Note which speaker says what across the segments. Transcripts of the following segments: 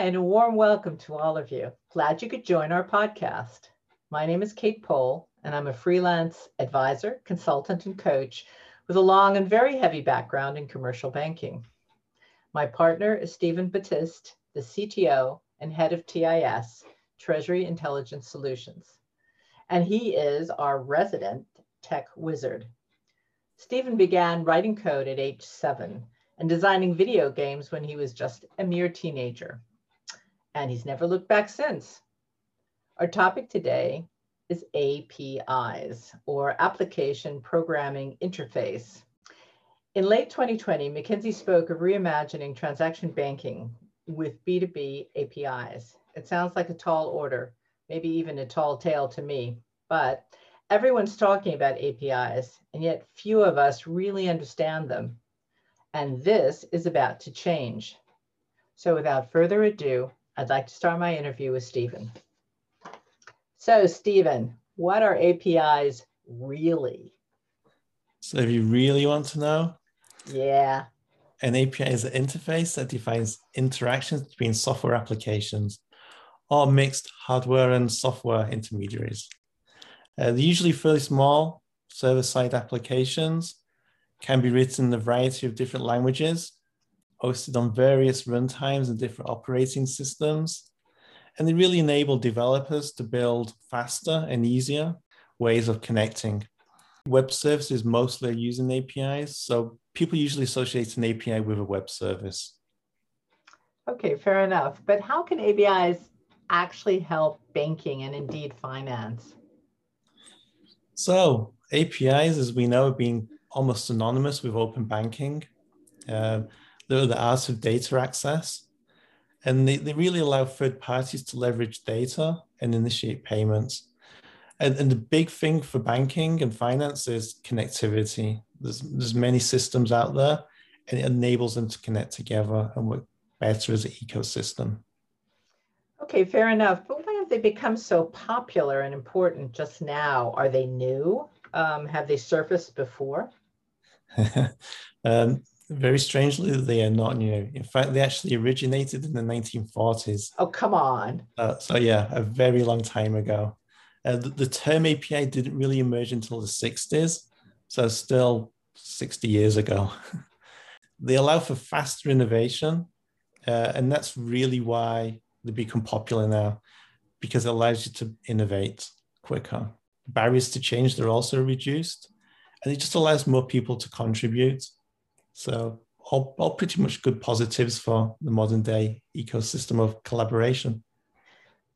Speaker 1: Hi, and a warm welcome to all of you. Glad you could join our podcast. My name is Kate Pohl, and I'm a freelance advisor, consultant, and coach with a long and very heavy background in commercial banking. My partner is Stephen Batiste, the CTO and head of TIS, Treasury Intelligence Solutions. And he is our resident tech wizard. Stephen began writing code at age seven and designing video games when he was just a mere teenager. And he's never looked back since. Our topic today is APIs, or Application Programming Interface. In late 2020, McKinsey spoke of reimagining transaction banking with B2B APIs. It sounds like a tall order, maybe even a tall tale to me, but everyone's talking about APIs, and yet few of us really understand them and this is about to change. So without further ado, I'd like to start my interview with Stephen. So Stephen, what are APIs really?
Speaker 2: So if you really want to know,
Speaker 1: yeah.
Speaker 2: An API is an interface that defines interactions between software applications or mixed hardware and software intermediaries. Uh, they're usually fairly small server-side applications can be written in a variety of different languages, hosted on various runtimes and different operating systems. And they really enable developers to build faster and easier ways of connecting. Web services mostly are using APIs, so people usually associate an API with a web service.
Speaker 1: Okay, fair enough. But how can APIs actually help banking and indeed finance?
Speaker 2: So, APIs, as we know, have been almost synonymous with open banking. Uh, they're the art of data access, and they, they really allow third parties to leverage data and initiate payments. And, and the big thing for banking and finance is connectivity. There's, there's many systems out there, and it enables them to connect together and work better as an ecosystem.
Speaker 1: Okay, fair enough. But why have they become so popular and important just now? Are they new? Um, have they surfaced before?
Speaker 2: um, very strangely, they are not new. In fact, they actually originated in the 1940s.
Speaker 1: Oh, come on.
Speaker 2: Uh, so, yeah, a very long time ago. Uh, the, the, term API didn't really emerge until the 60s, so still 60 years ago. they allow for faster innovation, uh, and that's really why they become popular now, because it allows you to innovate quicker. Barriers to change, they're also reduced and it just allows more people to contribute. So all, all pretty much good positives for the modern day ecosystem of collaboration.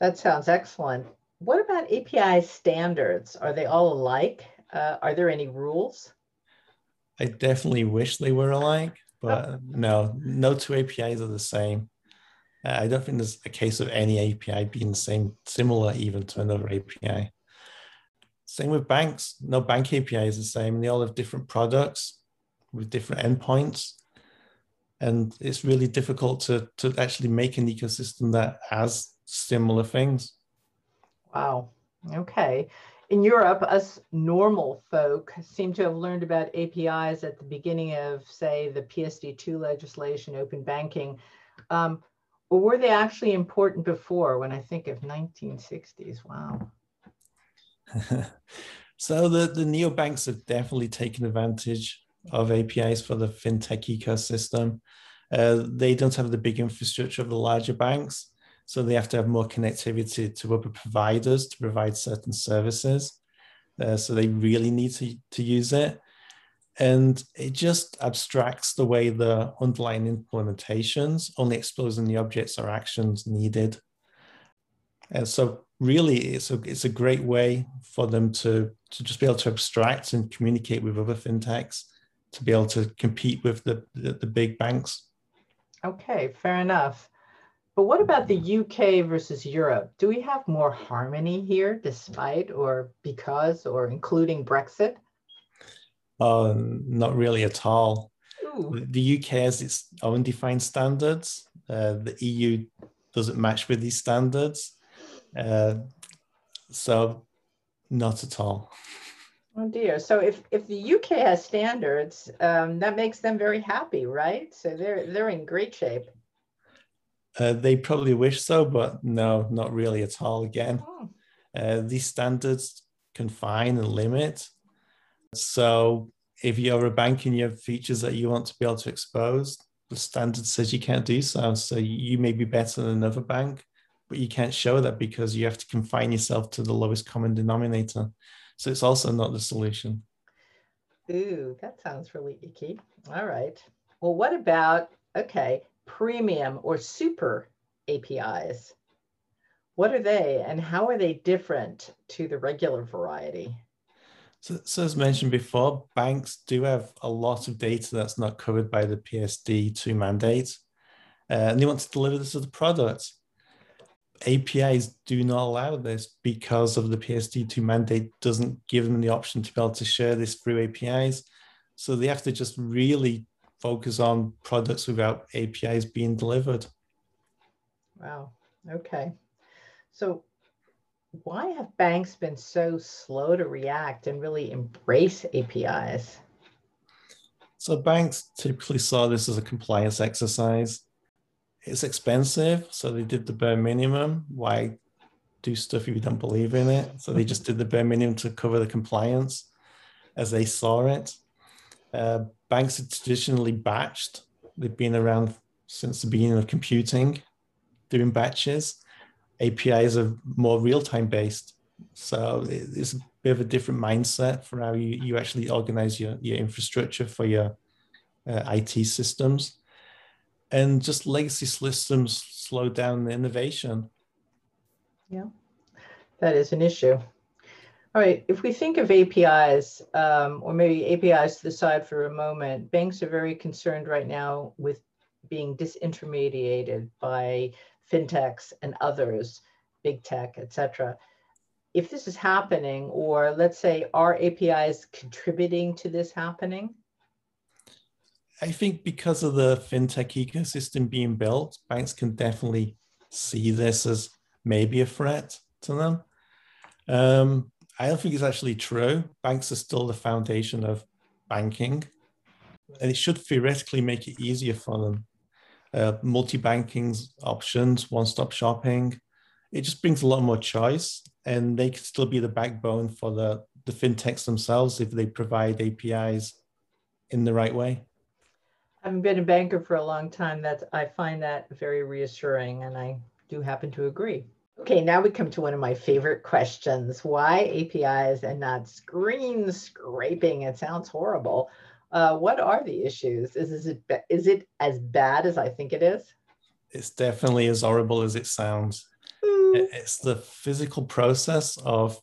Speaker 1: That sounds excellent. What about API standards? Are they all alike? Uh, are there any rules?
Speaker 2: I definitely wish they were alike, but oh. no, no two APIs are the same. Uh, I don't think there's a case of any API being the same, similar even to another API. Same with banks. No bank API is the same. They all have different products with different endpoints. And it's really difficult to, to actually make an ecosystem that has similar things.
Speaker 1: Wow. Okay. In Europe, us normal folk seem to have learned about APIs at the beginning of, say, the PSD2 legislation, open banking. Um, or were they actually important before when I think of 1960s? Wow.
Speaker 2: so the, the neobanks have definitely taken advantage of APIs for the fintech ecosystem. Uh, they don't have the big infrastructure of the larger banks, so they have to have more connectivity to other providers to provide certain services. Uh, so they really need to, to use it. And it just abstracts the way the underlying implementations, only exposing the objects or actions needed. And so really it's a, it's a great way for them to, to just be able to abstract and communicate with other fintechs to be able to compete with the, the, the big banks.
Speaker 1: Okay, fair enough. But what about the UK versus Europe? Do we have more harmony here despite or because or including Brexit?
Speaker 2: Uh, not really at all. Ooh. The UK has its own defined standards. Uh, the EU doesn't match with these standards. Uh, so, not at all.
Speaker 1: Oh dear. So if if the UK has standards, um, that makes them very happy, right? So they're they're in great shape.
Speaker 2: Uh, they probably wish so, but no, not really at all. Again, oh. uh, these standards confine and limit. So if you're a bank and you have features that you want to be able to expose, the standard says you can't do so. So you may be better than another bank, but you can't show that because you have to confine yourself to the lowest common denominator. So it's also not the solution.
Speaker 1: Ooh, that sounds really icky. All right. Well, what about, okay, premium or super APIs? What are they and how are they different to the regular variety?
Speaker 2: So, so, as mentioned before, banks do have a lot of data that's not covered by the PSD2 mandate, uh, and they want to deliver this as a product. APIs do not allow this because of the PSD2 mandate doesn't give them the option to be able to share this through APIs. So they have to just really focus on products without APIs being delivered.
Speaker 1: Wow. Okay. So why have banks been so slow to react and really embrace APIs?
Speaker 2: So banks typically saw this as a compliance exercise it's expensive, so they did the bare minimum. Why do stuff if you don't believe in it? So they just did the bare minimum to cover the compliance as they saw it. Uh, banks are traditionally batched. They've been around since the beginning of computing, doing batches. APIs are more real-time based. So it's a bit of a different mindset for how you, you actually organize your, your infrastructure for your uh, IT systems and just legacy systems slow down the innovation.
Speaker 1: Yeah, that is an issue. All right, if we think of APIs, um, or maybe APIs to the side for a moment, banks are very concerned right now with being disintermediated by fintechs and others, big tech, et cetera. If this is happening, or let's say, are APIs contributing to this happening?
Speaker 2: I think because of the fintech ecosystem being built, banks can definitely see this as maybe a threat to them. Um, I don't think it's actually true. Banks are still the foundation of banking, and it should theoretically make it easier for them. Uh, multi-banking options, one-stop shopping, it just brings a lot more choice, and they can still be the backbone for the the fintechs themselves if they provide APIs in the right way
Speaker 1: having been a banker for a long time, that I find that very reassuring, and I do happen to agree. Okay, now we come to one of my favorite questions. Why APIs and not screen scraping? It sounds horrible. Uh, what are the issues? Is, is, it, is it as bad as I think it is?
Speaker 2: It's definitely as horrible as it sounds. Mm. It's the physical process of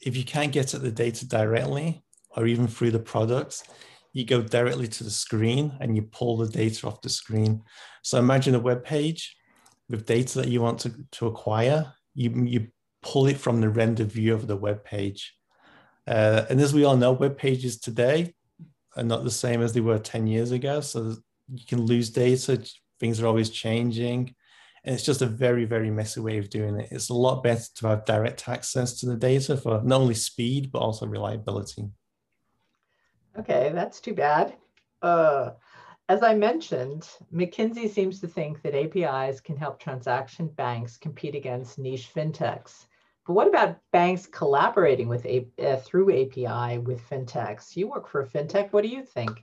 Speaker 2: if you can't get at the data directly or even through the products, you go directly to the screen and you pull the data off the screen. So imagine a web page with data that you want to, to acquire. You, you pull it from the render view of the web page. Uh, and as we all know, web pages today are not the same as they were 10 years ago. So you can lose data, things are always changing. And it's just a very, very messy way of doing it. It's a lot better to have direct access to the data for not only speed, but also reliability.
Speaker 1: Okay, that's too bad. Uh, as I mentioned, McKinsey seems to think that APIs can help transaction banks compete against niche fintechs. But what about banks collaborating with a, uh, through API with fintechs? You work for a fintech. What do you think?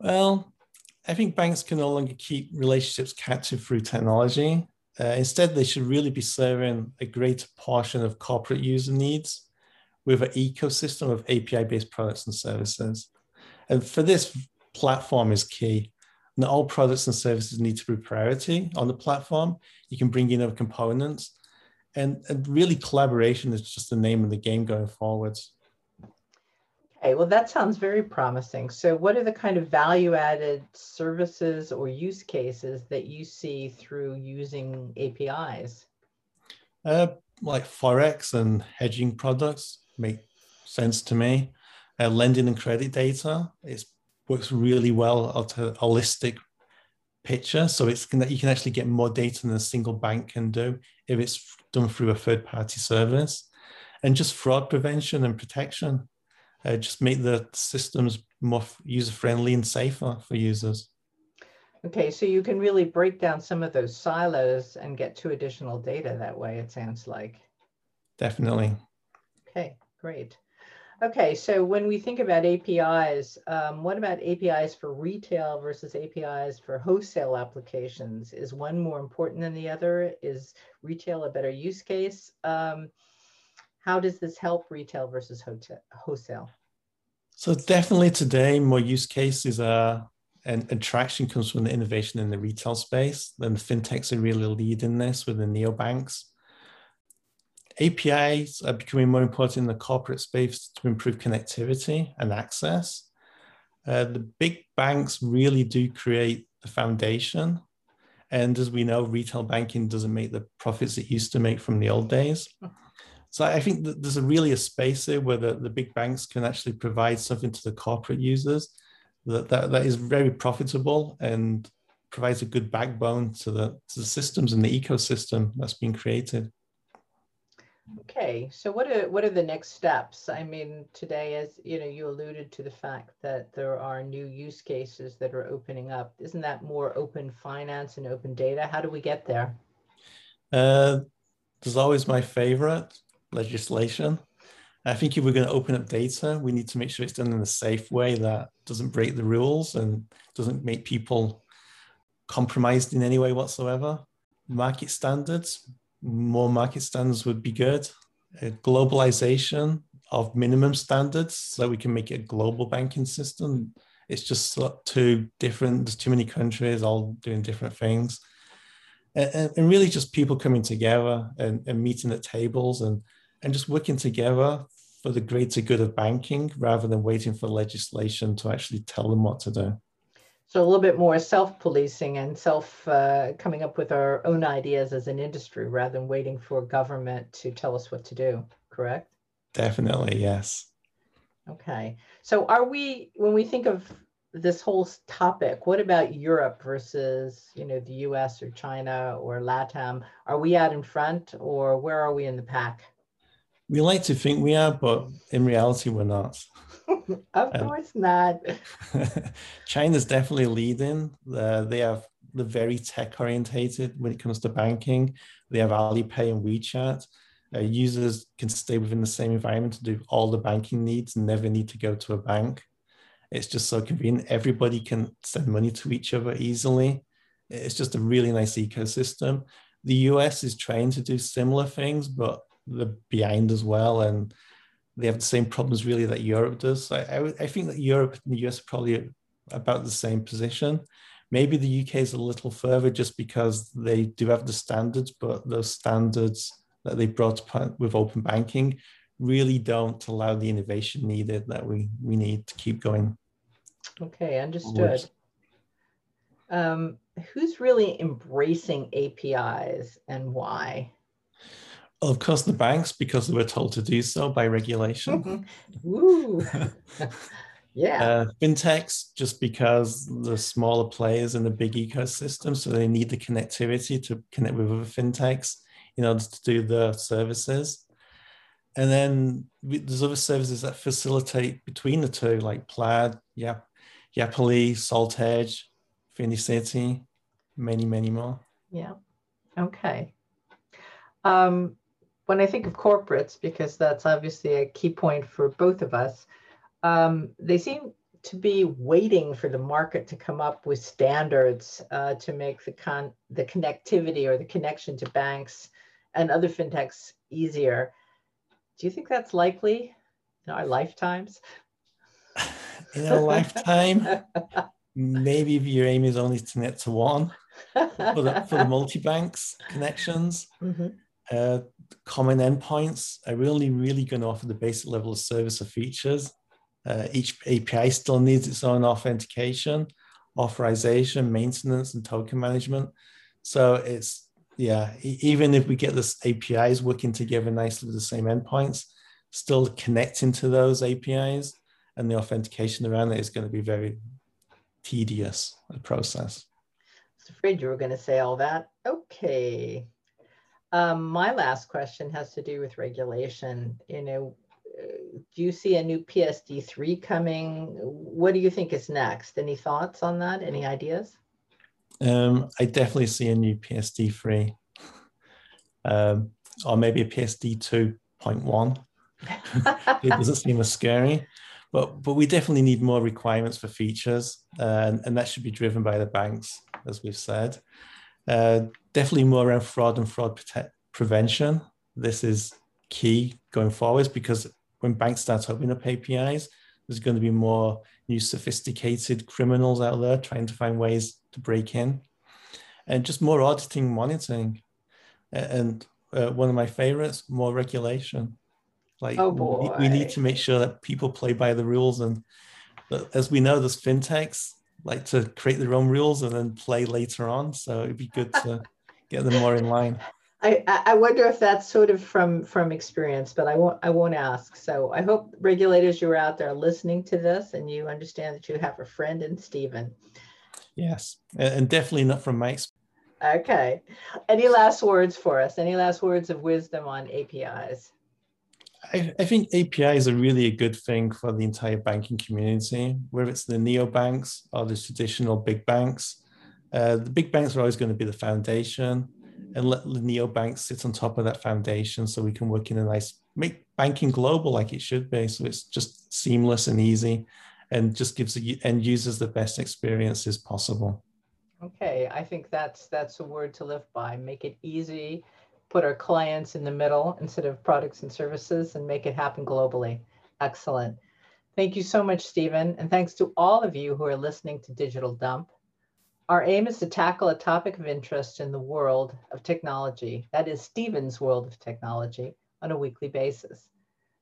Speaker 2: Well, I think banks can no longer keep relationships captive through technology. Uh, instead, they should really be serving a greater portion of corporate user needs with an ecosystem of API-based products and services. And for this, platform is key. Not all products and services need to be priority on the platform. You can bring in other components. And, and really collaboration is just the name of the game going forwards.
Speaker 1: Okay, well, that sounds very promising. So what are the kind of value added services or use cases that you see through using APIs?
Speaker 2: Uh, like Forex and hedging products, make sense to me. Uh, lending and credit data it works really well at a holistic picture. So it's that you can actually get more data than a single bank can do if it's done through a third party service. And just fraud prevention and protection. Uh, just make the systems more user friendly and safer for users.
Speaker 1: Okay, so you can really break down some of those silos and get to additional data that way, it sounds like.
Speaker 2: Definitely.
Speaker 1: Okay, great. Okay, so when we think about APIs, um, what about APIs for retail versus APIs for wholesale applications? Is one more important than the other? Is retail a better use case? Um, how does this help retail versus wholesale?
Speaker 2: So definitely today, more use cases are and attraction comes from the innovation in the retail space. Then the fintechs are really leading this with the neobanks. APIs are becoming more important in the corporate space to improve connectivity and access. Uh, the big banks really do create the foundation. And as we know, retail banking doesn't make the profits it used to make from the old days. So I think that there's a really a space there where the, the big banks can actually provide something to the corporate users that, that, that is very profitable and provides a good backbone to the, to the systems and the ecosystem that's been created.
Speaker 1: Okay, so what are what are the next steps? I mean, today, as you know, you alluded to the fact that there are new use cases that are opening up. Isn't that more open finance and open data? How do we get there?
Speaker 2: Uh, there's always my favorite legislation. I think if we're going to open up data, we need to make sure it's done in a safe way that doesn't break the rules and doesn't make people compromised in any way whatsoever. Market standards, more market standards would be good. Globalization of minimum standards so we can make it a global banking system. It's just too different. There's too many countries all doing different things. And, and really just people coming together and, and meeting at tables and, and just working together for the greater good of banking rather than waiting for legislation to actually tell them what to do.
Speaker 1: So a little bit more self-policing and self uh, coming up with our own ideas as an industry rather than waiting for government to tell us what to do, correct?
Speaker 2: Definitely, yes.
Speaker 1: Okay. So are we, when we think of this whole topic, what about Europe versus, you know, the US or China or LATAM? Are we out in front or where are we in the pack?
Speaker 2: we like to think we are, but in reality, we're not.
Speaker 1: of course not.
Speaker 2: China's definitely leading. Uh, they have the very tech orientated when it comes to banking. They have Alipay and WeChat. Uh, users can stay within the same environment to do all the banking needs and never need to go to a bank. It's just so convenient. Everybody can send money to each other easily. It's just a really nice ecosystem. The US is trying to do similar things, but they're behind as well, and they have the same problems really that Europe does. I, I, I think that Europe and the US are probably about the same position. Maybe the UK is a little further just because they do have the standards, but those standards that they brought with open banking really don't allow the innovation needed that we, we need to keep going.
Speaker 1: Okay, understood. Um, who's really embracing APIs and why?
Speaker 2: Well, of course, the banks, because they were told to do so by regulation.
Speaker 1: Ooh. yeah.
Speaker 2: Uh, fintechs, just because the smaller players in the big ecosystem, so they need the connectivity to connect with other fintechs in order to do the services. And then there's other services that facilitate between the two, like Plaid, Yap, Yapily, Salt Edge, Finicity, many, many more.
Speaker 1: Yeah. Okay. Um, when I think of corporates, because that's obviously a key point for both of us, um, they seem to be waiting for the market to come up with standards uh, to make the con the connectivity or the connection to banks and other fintechs easier. Do you think that's likely in our lifetimes?
Speaker 2: In a lifetime, maybe if your aim is only to net to one for the, for the multi-banks connections. Mm -hmm. Uh, common endpoints are really, really going to offer the basic level of service or features. Uh, each API still needs its own authentication, authorization, maintenance, and token management. So it's, yeah, even if we get this APIs working together nicely with the same endpoints, still connecting to those APIs and the authentication around it is going to be very tedious a process.
Speaker 1: I was afraid you were going to say all that. Okay. Um, my last question has to do with regulation. You know, uh, do you see a new PSD3 coming? What do you think is next? Any thoughts on that? Any ideas?
Speaker 2: Um, I definitely see a new PSD three, um, or maybe a PSD two point one. it doesn't seem as scary, but but we definitely need more requirements for features, uh, and, and that should be driven by the banks, as we've said. Uh, definitely more around fraud and fraud prevention. This is key going forwards because when banks start opening up APIs, there's going to be more new sophisticated criminals out there trying to find ways to break in and just more auditing monitoring and uh, one of my favorites more regulation like
Speaker 1: oh.
Speaker 2: We, we need to make sure that people play by the rules and as we know there's fintechs like to create their own rules and then play later on so it'd be good to get them more in line
Speaker 1: I, I wonder if that's sort of from from experience, but I won't I won't ask. So I hope regulators you are out there listening to this and you understand that you have a friend in Stephen.
Speaker 2: Yes, and definitely not from my experience.
Speaker 1: Okay. Any last words for us? Any last words of wisdom on APIs?
Speaker 2: I, I think APIs are really a good thing for the entire banking community, whether it's the neobanks or the traditional big banks. Uh, the big banks are always going to be the foundation and let the neo banks sit on top of that foundation so we can work in a nice make banking global like it should be so it's just seamless and easy and just gives the end users the best experiences possible.
Speaker 1: Okay i think that's that's a word to live by. Make it easy put our clients in the middle instead of products and services and make it happen globally. Excellent. Thank you so much stephen and thanks to all of you who are listening to digital dump our aim is to tackle a topic of interest in the world of technology, that is Stephen's world of technology, on a weekly basis.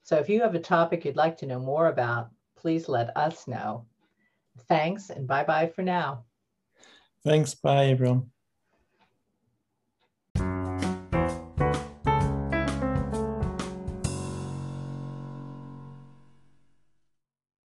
Speaker 1: So if you have a topic you'd like to know more about, please let us know. Thanks and bye bye for now.
Speaker 2: Thanks. Bye, everyone.